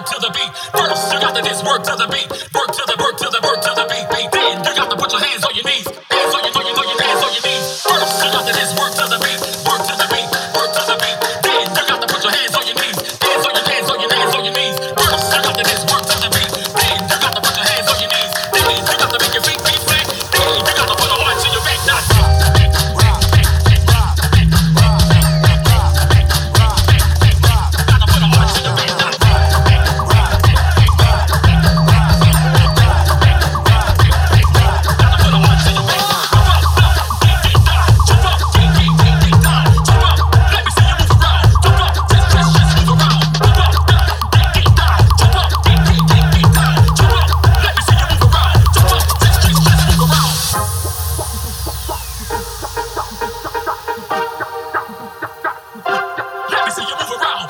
work to the beat. First, you got to just work to the beat. Work to the work to the work to the beat. beat. Then you got to put your hands on.